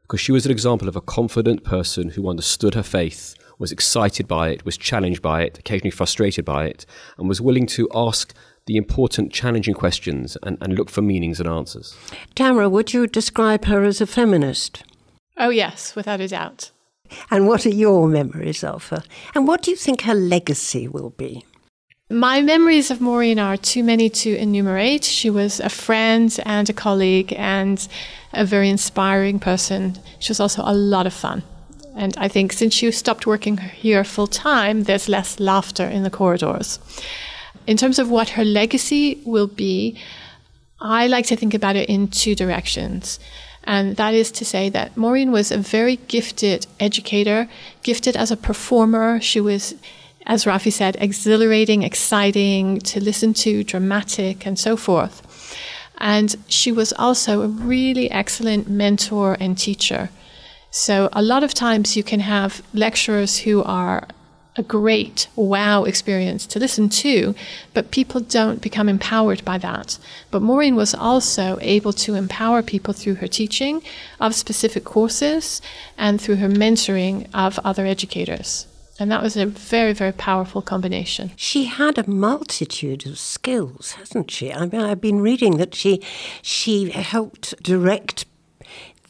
because she was an example of a confident person who understood her faith, was excited by it, was challenged by it, occasionally frustrated by it, and was willing to ask the important, challenging questions and, and look for meanings and answers. Tamara, would you describe her as a feminist? Oh, yes, without a doubt. And what are your memories of her? And what do you think her legacy will be? My memories of Maureen are too many to enumerate. She was a friend and a colleague and a very inspiring person. She was also a lot of fun. And I think since you stopped working here full time, there's less laughter in the corridors. In terms of what her legacy will be, I like to think about it in two directions. And that is to say that Maureen was a very gifted educator, gifted as a performer. She was, as Rafi said, exhilarating, exciting to listen to, dramatic, and so forth. And she was also a really excellent mentor and teacher. So, a lot of times you can have lecturers who are a great wow experience to listen to, but people don't become empowered by that. But Maureen was also able to empower people through her teaching of specific courses and through her mentoring of other educators. And that was a very, very powerful combination. She had a multitude of skills, hasn't she? I mean, I've been reading that she she helped direct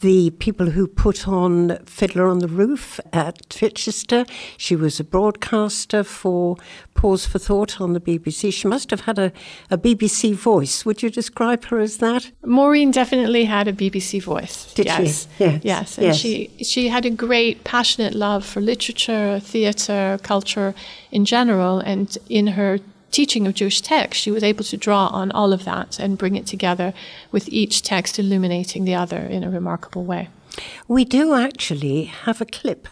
the people who put on Fiddler on the Roof at Chichester. She was a broadcaster for Pause for Thought on the BBC. She must have had a, a BBC voice. Would you describe her as that? Maureen definitely had a BBC voice. Did yes. she? Yes. Yes. And yes. she she had a great passionate love for literature, theatre, culture in general, and in her teaching of Jewish text, she was able to draw on all of that and bring it together with each text illuminating the other in a remarkable way. We do actually have a clip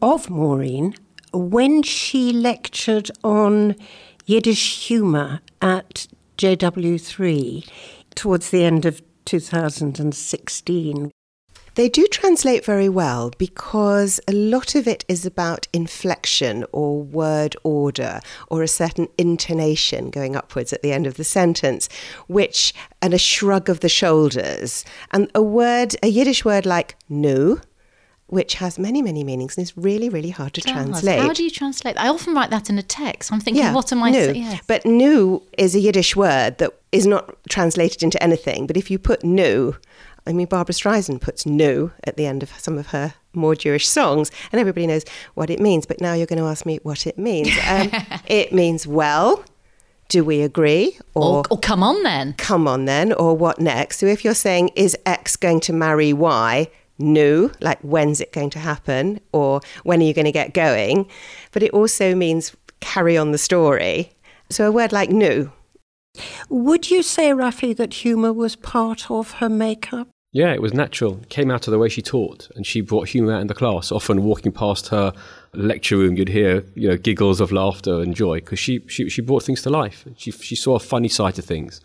of Maureen when she lectured on Yiddish humour at JW3 towards the end of 2016. They do translate very well because a lot of it is about inflection or word order or a certain intonation going upwards at the end of the sentence, which, and a shrug of the shoulders. And a word, a Yiddish word like no, which has many, many meanings and is really, really hard to translate. How do you translate? I often write that in a text. I'm thinking, Yeah, what am I saying? Yes. But nu is a Yiddish word that is not translated into anything. But if you put nu, I mean, Barbra Streisand puts nu at the end of some of her more Jewish songs, and everybody knows what it means. But now you're going to ask me what it means. Um, it means, well, do we agree? Or, or come on then. come on then, or what next? So if you're saying, is X going to marry Y? No, like when's it going to happen? Or when are you going to get going? But it also means carry on the story. So a word like no. Would you say, Rafi, that humour was part of her makeup? Yeah, it was natural. It came out of the way she taught, and she brought humour out in the class. Often walking past her lecture room, you'd hear you know giggles of laughter and joy because she, she she brought things to life. She she saw a funny side to things,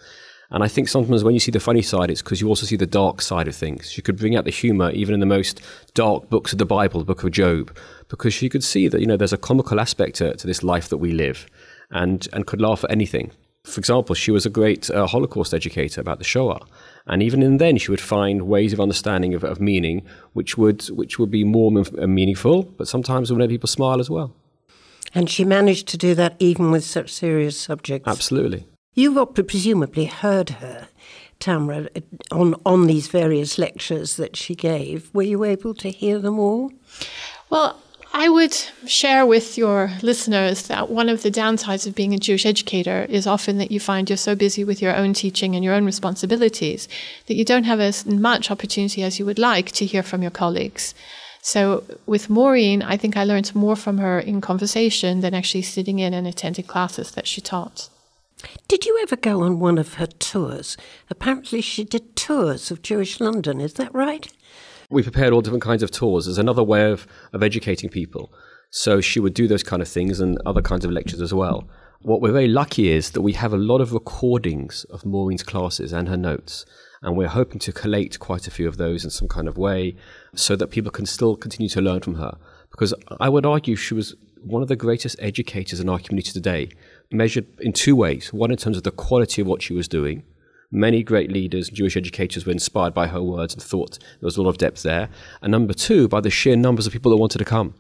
and I think sometimes when you see the funny side, it's because you also see the dark side of things. She could bring out the humour even in the most dark books of the Bible, the Book of Job, because she could see that you know there's a comical aspect to, to this life that we live, and and could laugh at anything. For example, she was a great uh, Holocaust educator about the Shoah, and even in then, she would find ways of understanding of, of meaning which would which would be more m- uh, meaningful, but sometimes would make people smile as well. And she managed to do that even with such serious subjects. Absolutely. You've op- presumably heard her, Tamra, on, on these various lectures that she gave. Were you able to hear them all? Well, I would share with your listeners that one of the downsides of being a Jewish educator is often that you find you're so busy with your own teaching and your own responsibilities that you don't have as much opportunity as you would like to hear from your colleagues. So with Maureen, I think I learned more from her in conversation than actually sitting in and attending classes that she taught. Did you ever go on one of her tours? Apparently, she did tours of Jewish London, is that right? We prepared all different kinds of tours as another way of, of educating people. So she would do those kind of things and other kinds of lectures as well. What we're very lucky is that we have a lot of recordings of Maureen's classes and her notes. And we're hoping to collate quite a few of those in some kind of way so that people can still continue to learn from her. Because I would argue she was one of the greatest educators in our community today, measured in two ways. One, in terms of the quality of what she was doing. Many great leaders, Jewish educators, were inspired by her words and thought there was a lot of depth there. And number two, by the sheer numbers of people that wanted to come.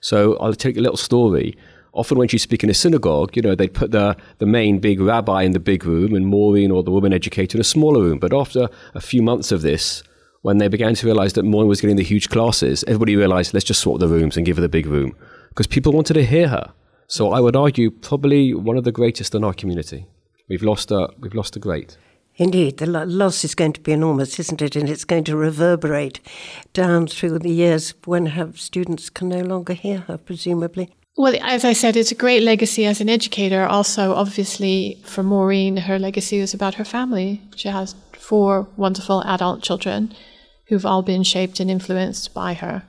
So I'll take a little story. Often when she'd speak in a synagogue, you know, they'd put the, the main big rabbi in the big room and Maureen or the woman educator in a smaller room. But after a few months of this, when they began to realize that Maureen was getting the huge classes, everybody realized, let's just swap the rooms and give her the big room. Because people wanted to hear her. So I would argue probably one of the greatest in our community. We've lost a, we've lost a great. Indeed, the loss is going to be enormous, isn't it? And it's going to reverberate down through the years when her students can no longer hear her, presumably. Well, as I said, it's a great legacy as an educator. Also, obviously, for Maureen, her legacy is about her family. She has four wonderful adult children who've all been shaped and influenced by her.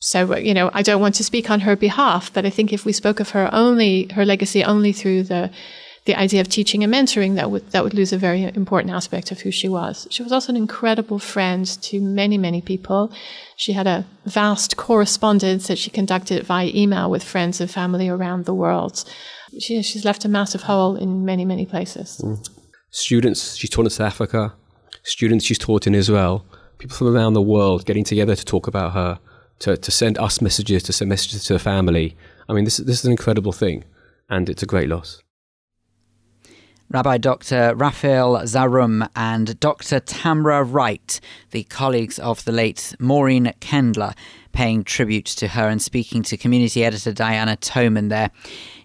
So, uh, you know, I don't want to speak on her behalf, but I think if we spoke of her only, her legacy only through the the idea of teaching and mentoring, that would that would lose a very important aspect of who she was. She was also an incredible friend to many, many people. She had a vast correspondence that she conducted via email with friends and family around the world. She, she's left a massive hole in many, many places. Mm. Students, she's taught in South Africa. Students, she's taught in Israel. People from around the world getting together to talk about her, to, to send us messages, to send messages to the family. I mean, this, this is an incredible thing, and it's a great loss. Rabbi Dr. Raphael Zarum and Dr. Tamra Wright, the colleagues of the late Maureen Kendler, paying tribute to her and speaking to community editor Diana Toman there.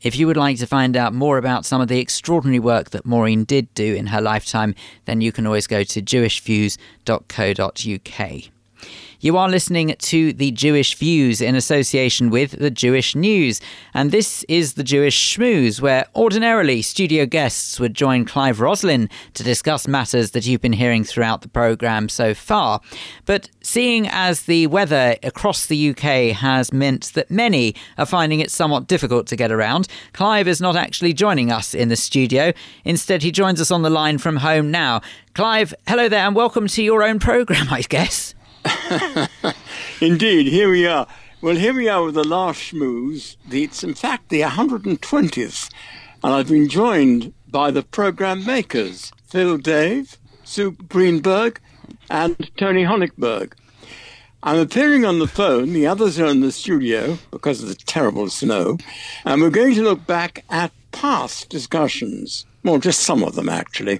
If you would like to find out more about some of the extraordinary work that Maureen did do in her lifetime, then you can always go to jewishviews.co.uk. You are listening to the Jewish Views in association with the Jewish News, and this is the Jewish Schmooze, where ordinarily studio guests would join Clive Roslin to discuss matters that you've been hearing throughout the programme so far. But seeing as the weather across the UK has meant that many are finding it somewhat difficult to get around, Clive is not actually joining us in the studio. Instead, he joins us on the line from home now. Clive, hello there, and welcome to your own programme, I guess. Indeed, here we are. Well, here we are with the last schmooze. It's in fact the 120th, and I've been joined by the program makers Phil Dave, Sue Greenberg, and Tony Honigberg. I'm appearing on the phone, the others are in the studio because of the terrible snow, and we're going to look back at past discussions. Well, just some of them actually.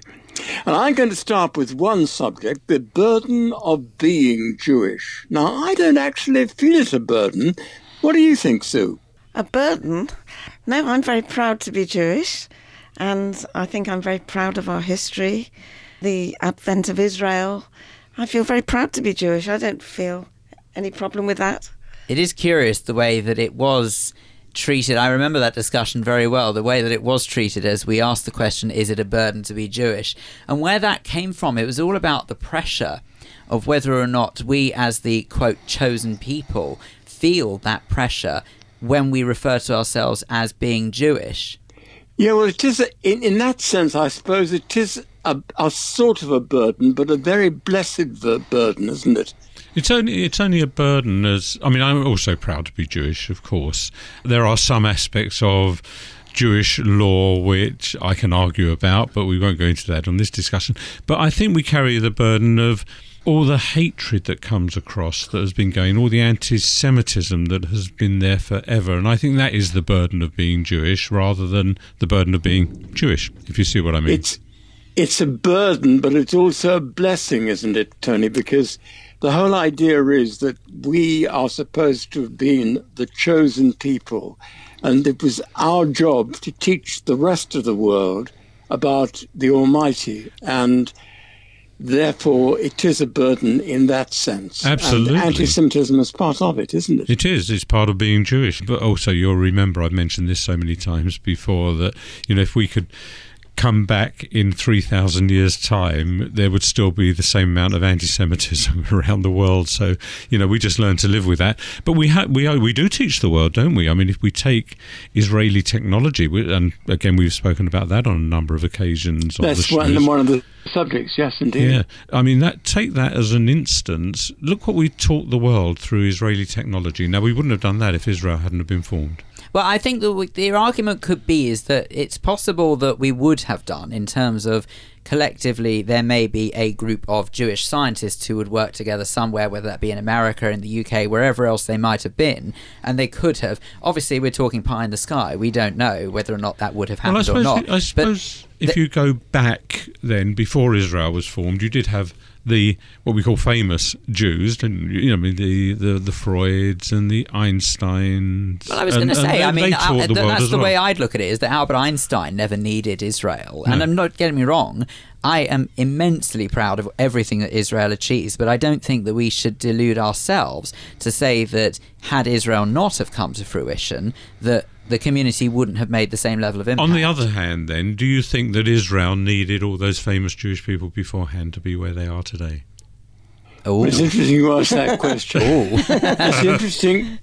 And I'm going to start with one subject the burden of being Jewish. Now, I don't actually feel it a burden. What do you think, Sue? A burden? No, I'm very proud to be Jewish, and I think I'm very proud of our history, the advent of Israel. I feel very proud to be Jewish. I don't feel any problem with that. It is curious the way that it was treated. I remember that discussion very well. The way that it was treated as we asked the question, "Is it a burden to be Jewish?" and where that came from. It was all about the pressure of whether or not we, as the quote chosen people, feel that pressure when we refer to ourselves as being Jewish. Yeah, well, it is a, in in that sense. I suppose it is a, a sort of a burden, but a very blessed burden, isn't it? It's only it's only a burden as I mean I'm also proud to be Jewish, of course. There are some aspects of Jewish law which I can argue about, but we won't go into that on this discussion. But I think we carry the burden of all the hatred that comes across that has been going, all the anti Semitism that has been there forever. And I think that is the burden of being Jewish rather than the burden of being Jewish, if you see what I mean. It's, it's a burden, but it's also a blessing, isn't it, Tony? Because the whole idea is that we are supposed to have been the chosen people, and it was our job to teach the rest of the world about the Almighty, and therefore it is a burden in that sense. Absolutely. And anti-Semitism is part of it, isn't it? It is. It's part of being Jewish. But also, you'll remember I've mentioned this so many times before that you know if we could come back in 3,000 years' time, there would still be the same amount of anti Semitism around the world. So, you know, we just learn to live with that. But we, ha- we, we do teach the world, don't we? I mean, if we take Israeli technology, and again, we've spoken about that on a number of occasions. That's one, one of the subjects, yes, indeed. Yeah. I mean, that take that as an instance. Look what we taught the world through Israeli technology. Now, we wouldn't have done that if Israel hadn't have been formed. Well, I think the the argument could be is that it's possible that we would have done in terms of collectively there may be a group of Jewish scientists who would work together somewhere, whether that be in America, in the UK, wherever else they might have been, and they could have. Obviously, we're talking pie in the sky. We don't know whether or not that would have happened well, or not. I suppose if you go back then, before Israel was formed, you did have the what we call famous Jews, you know, I mean, the, the the Freuds and the Einsteins. Well, I was going to say, I mean, they taught uh, the that's the well. way I'd look at it. Is that Albert Einstein never needed Israel, No. and I'm not getting me wrong. I am immensely proud of everything that Israel achieves, but I don't think that we should delude ourselves to say that had Israel not have come to fruition, that the community wouldn't have made the same level of impact. On the other hand, then, do you think that Israel needed all those famous Jewish people beforehand to be where they are today? Oh, It's interesting you ask that question. it's interesting.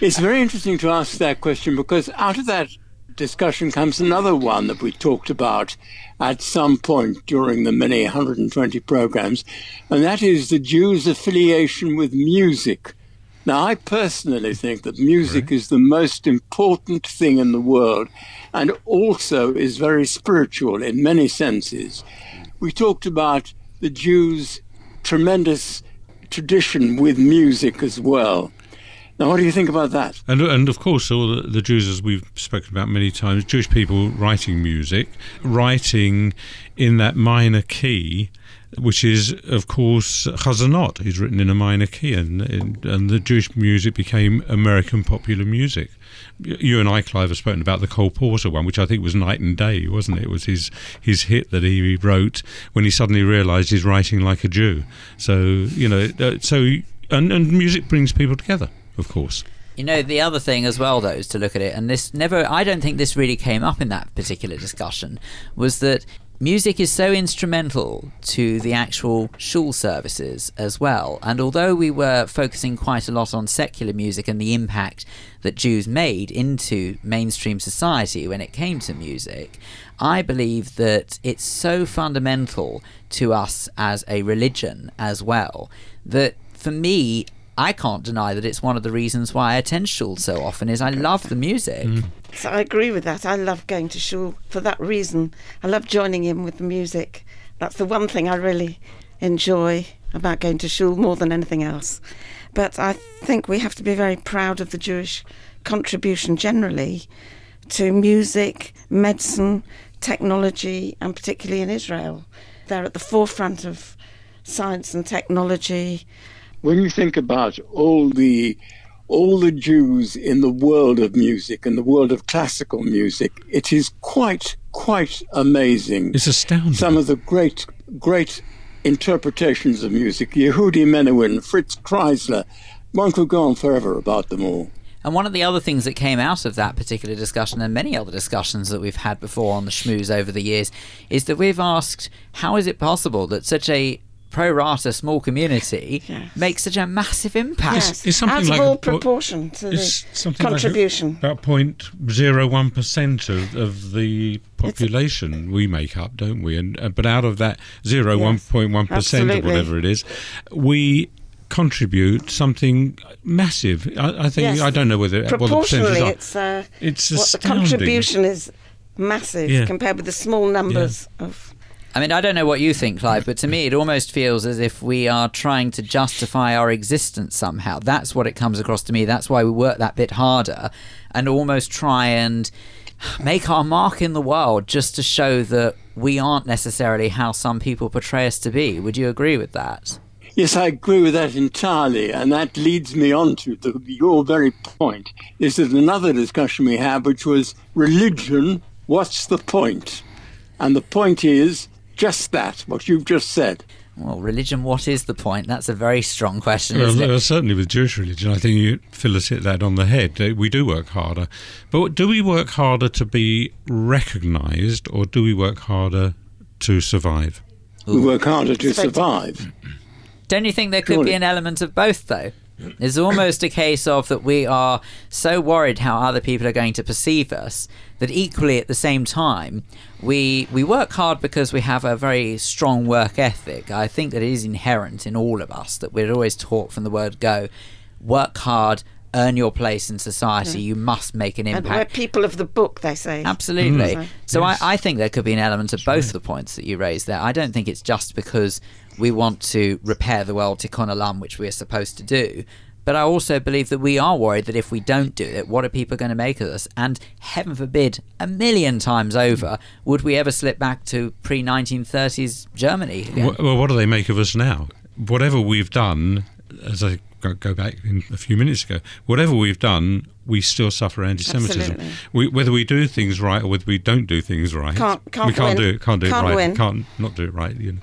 It's very interesting to ask that question because out of that discussion comes another one that we talked about at some point during the many 120 programs, and that is the Jews' affiliation with music. Now, I personally think that music is the most important thing in the world and also is very spiritual in many senses. We talked about the Jews' tremendous tradition with music as well. Now, what do you think about that? And, and of course, all the, the Jews, as we've spoken about many times, Jewish people writing music, writing in that minor key, which is, of course, Chazanot, is written in a minor key, and, and, and the Jewish music became American popular music. You and I, Clive, have spoken about the Cole Porter one, which I think was night and day, wasn't it? It was his, his hit that he wrote when he suddenly realised he's writing like a Jew. So, you know, uh, so, and, and music brings people together, of course. You know, the other thing as well, though, is to look at it, and this never, I don't think this really came up in that particular discussion, was that music is so instrumental to the actual shul services as well. And although we were focusing quite a lot on secular music and the impact that Jews made into mainstream society when it came to music, I believe that it's so fundamental to us as a religion as well that for me, I can't deny that it's one of the reasons why I attend shul so often is I love the music. Mm. So I agree with that. I love going to shul for that reason. I love joining in with the music. That's the one thing I really enjoy about going to shul more than anything else. But I think we have to be very proud of the Jewish contribution generally to music, medicine, technology, and particularly in Israel. They're at the forefront of science and technology. When you think about all the all the Jews in the world of music and the world of classical music, it is quite quite amazing. It's astounding. Some of the great great interpretations of music, Yehudi Menuhin, Fritz Kreisler. One could go on forever about them all. And one of the other things that came out of that particular discussion and many other discussions that we've had before on the schmooze over the years is that we've asked how is it possible that such a pro rata small community makes such a massive impact? Yes, It's something out like of all what- proportion to It's the something contribution. like about point zero one percent of, of the population we make up, don't we? And uh, but out of that zero one point one percent or whatever it is, we contribute something massive. I, I think Yes, I don't know whether what the proportionally percentages it's uh, It's what the contribution is massive Yeah. compared with the small numbers of I mean, I don't know what you think, Clive, but to me, it almost feels as if we are trying to justify our existence somehow. That's what it comes across to me. That's why we work that bit harder and almost try and make our mark in the world just to show that we aren't necessarily how some people portray us to be. Would you agree with that? Yes, I agree with that entirely, and that leads me on to the, your very point. Is another discussion we had, which was religion? What's the point? And the point is just that, what you've just said. Well, religion, what is the point? That's a very strong question, Well, isn't it? certainly with Jewish religion, I think you Phyllis hit that on the head. Uh, We do work harder, but do we work harder to be recognised, or do we work harder to survive? We work harder to survive. Don't you think there could be an element of both, though? It's almost a case of that we are so worried how other people are going to perceive us that equally at the same time we we work hard because we have a very strong work ethic. I think that it is inherent in all of us that we're always taught from the word go, work hard, earn your place in society. Yeah. You must make an impact. and we're people of the book, they say. Absolutely. So- So I, I think there could be an element of both the points that you raised there. I don't think it's just because we want to repair the world tikkun olam, which we're supposed to do, But I also believe that we are worried that if we don't do it, what are people going to make of us? And heaven forbid, a million times over, would we ever slip back to pre 1930s Germany? Again? Well, what do they make of us now? Whatever we've done, as I go back in a few minutes ago, whatever we've done, we still suffer anti-Semitism. We, whether we do things right or whether we don't do things right, can't, can't we can't win. do it. Can't do can't it right. Win. Can't not do it right. You know.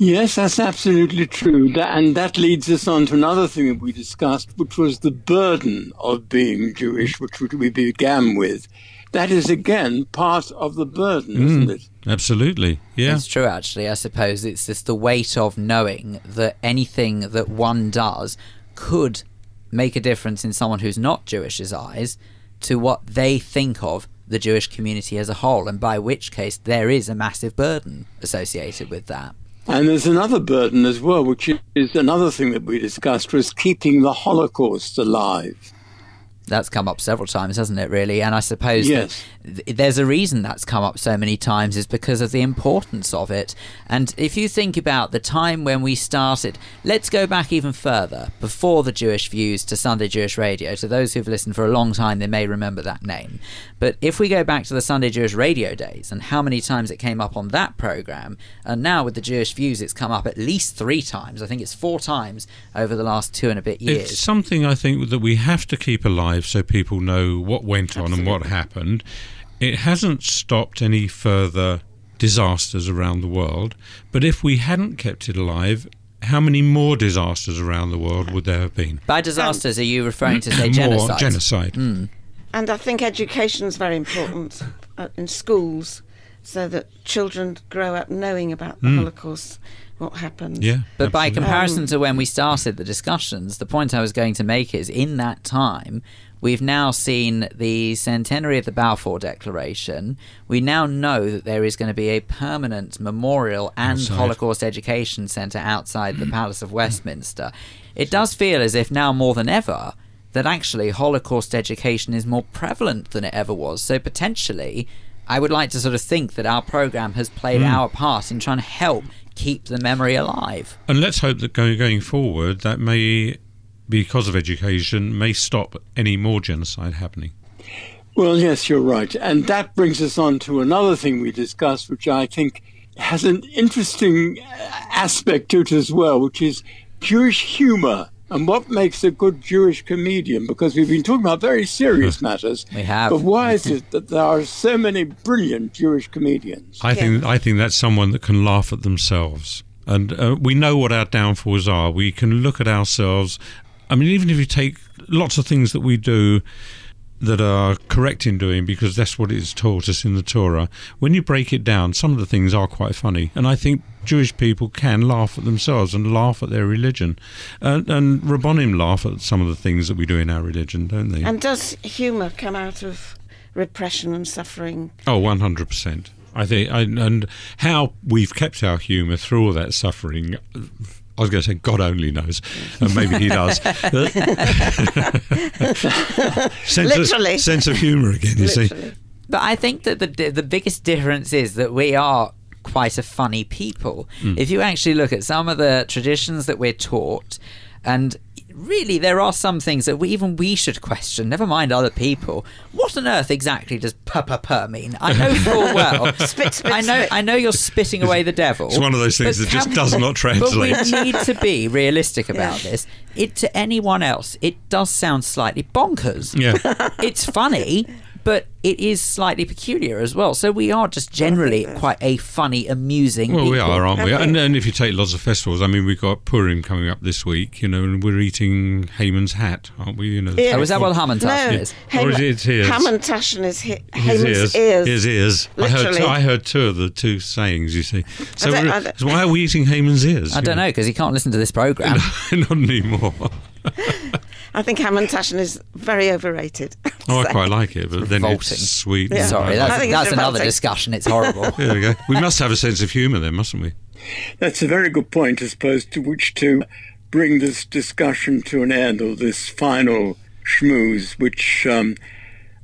Yes, that's absolutely true. And that leads us on to another thing that we discussed, which was the burden of being Jewish, which we began with. That is, again, part of the burden, mm, isn't it? Absolutely, yeah. It's true, actually. I suppose it's just the weight of knowing that anything that one does could make a difference in someone who's not Jewish's eyes to what they think of the Jewish community as a whole, and by which case there is a massive burden associated with that. And there's another burden as well, which is another thing that we discussed, was keeping the Holocaust alive. That's come up several times, hasn't it, really? And I suppose yes. that th- there's a reason that's come up so many times is because of the importance of it. And if you think about the time when we started, let's go back even further, before the Jewish Views to Sunday Jewish Radio. To those who've listened for a long time, they may remember that name. But if we go back to the Sunday Jewish Radio days and how many times it came up on that program, and now with the Jewish Views, it's come up at least three times. I think it's four times over the last two and a bit years. It's something I think that we have to keep alive so people know what went on Absolutely. and what happened. It hasn't stopped any further disasters around the world, but if we hadn't kept it alive, how many more disasters around the world would there have been? By disasters, are you referring to say more genocide? genocide. Mm. And I think education is very important uh, in schools so that children grow up knowing about the Mm. Holocaust, what happened. Yeah. But by comparison to when we started the discussions, the point I was going to make is in that time, we've now seen the centenary of the Balfour Declaration. We now know that there is going to be a permanent memorial and Outside. Holocaust Education Centre outside the Palace of Westminster. It does feel as if now more than ever that actually Holocaust education is more prevalent than it ever was. So potentially, I would like to sort of think that our program has played Mm. our part in trying to help keep the memory alive. And let's hope that going, going forward, that may, because of education, may stop any more genocide happening. Well, yes, you're right. And that brings us on to another thing we discussed, which I think has an interesting aspect to it as well, which is Jewish humor and what makes a good Jewish comedian. Because we've been talking about very serious matters. We have. But why is it that there are so many brilliant Jewish comedians? I think I think that's someone that can laugh at themselves, and uh, we know what our downfalls are. We can look at ourselves. I mean, even if you take lots of things that we do that are correct in doing because that's what it's taught us in the Torah. When you break it down, some of the things are quite funny, and I think Jewish people can laugh at themselves and laugh at their religion, and, and Rabbonim laugh at some of the things that we do in our religion, don't they? And does humour come out of repression and suffering? Oh, 100%. I think, and how we've kept our humour through all that suffering, I was going to say God only knows, and maybe He does. sense Literally. Of, sense of humour again, you see. But I think that the the biggest difference is that we are quite a funny people. Mm. If you actually look at some of the traditions that we're taught, and really there are some things that we, even we should question. Never mind other people. What on earth exactly does "pa pa pa" mean? I know full well. Spit, spit, I know. spit. I know you're spitting away the devil. It's one of those things that just can- does not translate. But we need to be realistic about this. It to anyone else, it does sound slightly bonkers. Yeah. it's funny, but it is slightly peculiar as well. So we are just generally quite a funny, amusing. Well, we are, aren't we? And, and if you take lots of festivals, I mean, we've got Purim coming up this week, you know, and we're eating Haman's hat, aren't we? You know, Yeah. Oh, is that what Hamantash No, is? Or is it his ears? Hamantaschen is hi- His Haman's ears. ears. His ears. I heard, Literally. I heard two of the two sayings, you see. So, we're- so why are we eating Haman's ears? I don't know because he can't listen to this program. Not anymore. I think Hamantaschen is very overrated. Oh, I quite like it, but then Revolting. it's sweet. Yeah. Sorry, that's, think that's another discussion. It's horrible. There we go. We must have a sense of humour then, mustn't we? That's a very good point, I suppose, to which to bring this discussion to an end, or this final schmooze, which um,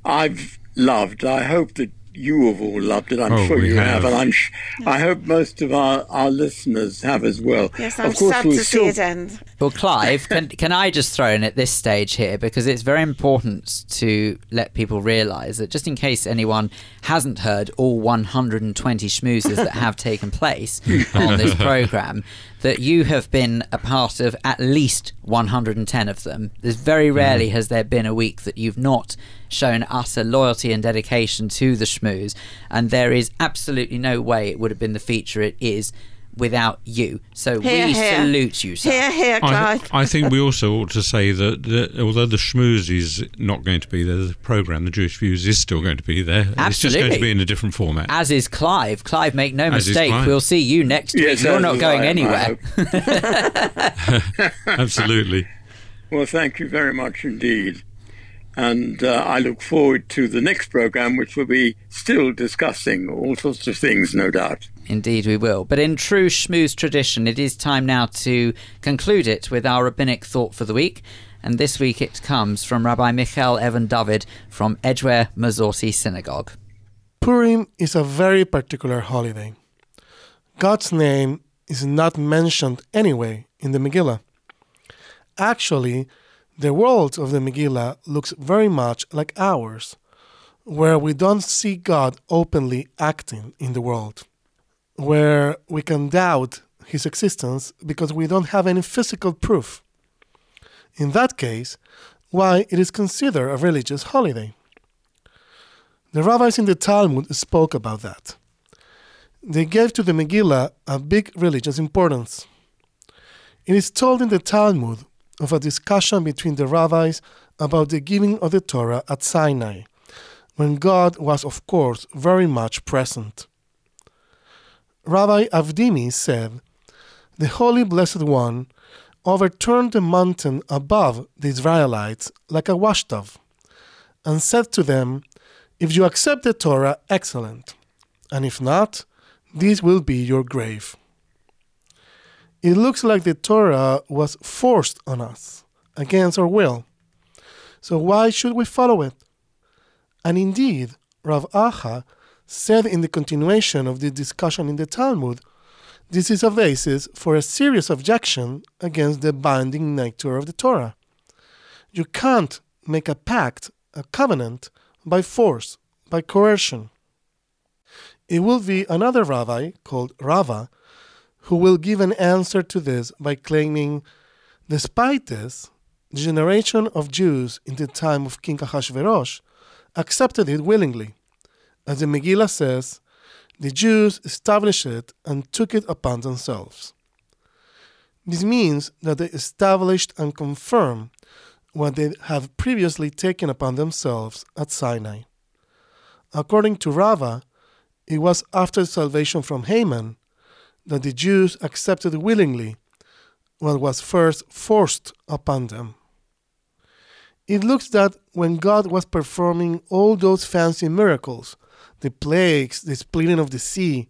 I've loved. I hope that you have all loved it. I'm Oh, sure you have, have. and I'm. Sh- I hope most of our, our listeners have as well. Yes, I'm of course, sad we'll to still, see it end. Well, Clive, can, can I just throw in at this stage here because it's very important to let people realise that just in case anyone hasn't heard all 120 schmoozes that have taken place on this programme, that you have been a part of at least 110 of them. There's very mm-hmm. rarely has there been a week that you've not shown utter loyalty and dedication to the schmooze, and there is absolutely no way it would have been the feature it is without you. So Hear, we hear. salute you, sir. Here, here, I, Clive. I think we also ought to say that, that although the schmooze is not going to be there, the programme, the Jewish Views, is still going to be there. Absolutely. It's just going to be in a different format. As is Clive. Clive, make no As mistake, we'll see you next Yes, week. You're not going I, I anywhere. Absolutely. Well, thank you very much indeed. And uh, I look forward to the next program, which will be still discussing all sorts of things, no doubt. Indeed, we will. But in true schmooze tradition, it is time now to conclude it with our rabbinic thought for the week. And this week it comes from Rabbi Michael Even-David from Edgware Masorti Synagogue. Purim is a very particular holiday. God's name is not mentioned anyway in the Megillah. Actually, the world of the Megillah looks very much like ours, where we don't see God openly acting in the world, where we can doubt his existence because we don't have any physical proof. In that case, why it is considered a religious holiday. The rabbis in the Talmud spoke about that. They gave to the Megillah a big religious importance. It is told in the Talmud of a discussion between the rabbis about the giving of the Torah at Sinai, when God was, of course, very much present. Rabbi Avdimi said, The Holy Blessed One overturned the mountain above the Israelites like a washtub, and said to them, If you accept the Torah, excellent, and if not, this will be your grave. It looks like the Torah was forced on us, against our will. So why should we follow it? And indeed, Rav Acha said in the continuation of the discussion in the Talmud, this is a basis for a serious objection against the binding nature of the Torah. You can't make a pact, a covenant, by force, by coercion. It will be another rabbi called Rava who will give an answer to this by claiming, despite this, the generation of Jews in the time of King Ahasuerus accepted it willingly. As the Megillah says, the Jews established it and took it upon themselves. This means that they established and confirmed what they have previously taken upon themselves at Sinai. According to Rava, it was after salvation from Haman that the Jews accepted willingly what was first forced upon them. It looks that when God was performing all those fancy miracles, the plagues, the splitting of the sea,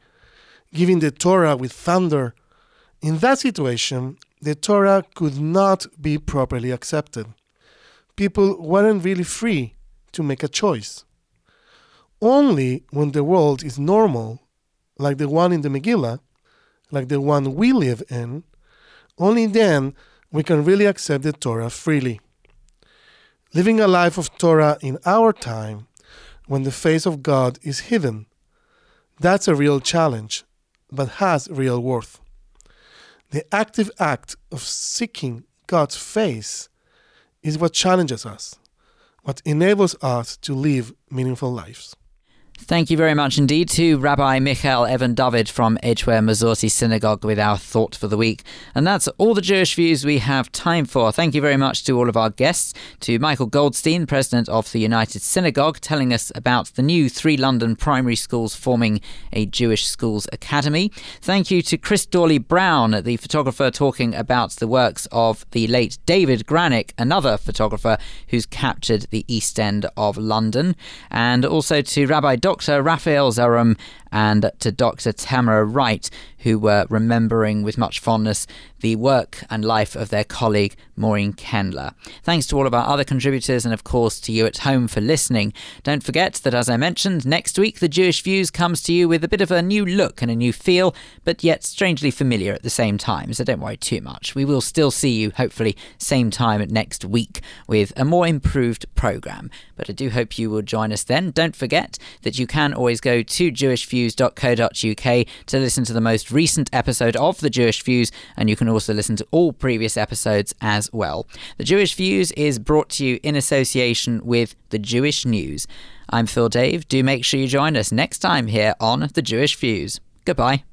giving the Torah with thunder, in that situation, the Torah could not be properly accepted. People weren't really free to make a choice. Only when the world is normal, like the one in the Megillah, like the one we live in, only then we can really accept the Torah freely. Living a life of Torah in our time, when the face of God is hidden, that's a real challenge, but has real worth. The active act of seeking God's face is what challenges us, what enables us to live meaningful lives. Thank you very much indeed to Rabbi Michael Even-David from Edgware Masorti Synagogue with our thought for the week. And that's all the Jewish views we have time for. Thank you very much to all of our guests, to Michael Goldstein, President of the United Synagogue, telling us about the new three London primary schools forming a Jewish Schools Academy. Thank you to Chris Dorley-Brown, the photographer, talking about the works of the late David Granick, another photographer who's captured the East End of London. And also to Rabbi Dr. Raphael Zarum and to Dr. Tamara Wright, who were remembering with much fondness the work and life of their colleague Maureen Kendler. Thanks to all of our other contributors and, of course, to you at home for listening. Don't forget that, as I mentioned, next week the Jewish Views comes to you with a bit of a new look and a new feel, but yet strangely familiar at the same time, so don't worry too much. We will still see you, hopefully, same time next week with a more improved programme. But I do hope you will join us then. Don't forget that you can always go to jewishviews.co.uk to listen to the most recent episode of The Jewish Views, and you can also listen to all previous episodes as well. The Jewish Views is brought to you in association with The Jewish News. I'm Phil Dave. Do make sure you join us next time here on The Jewish Views. Goodbye.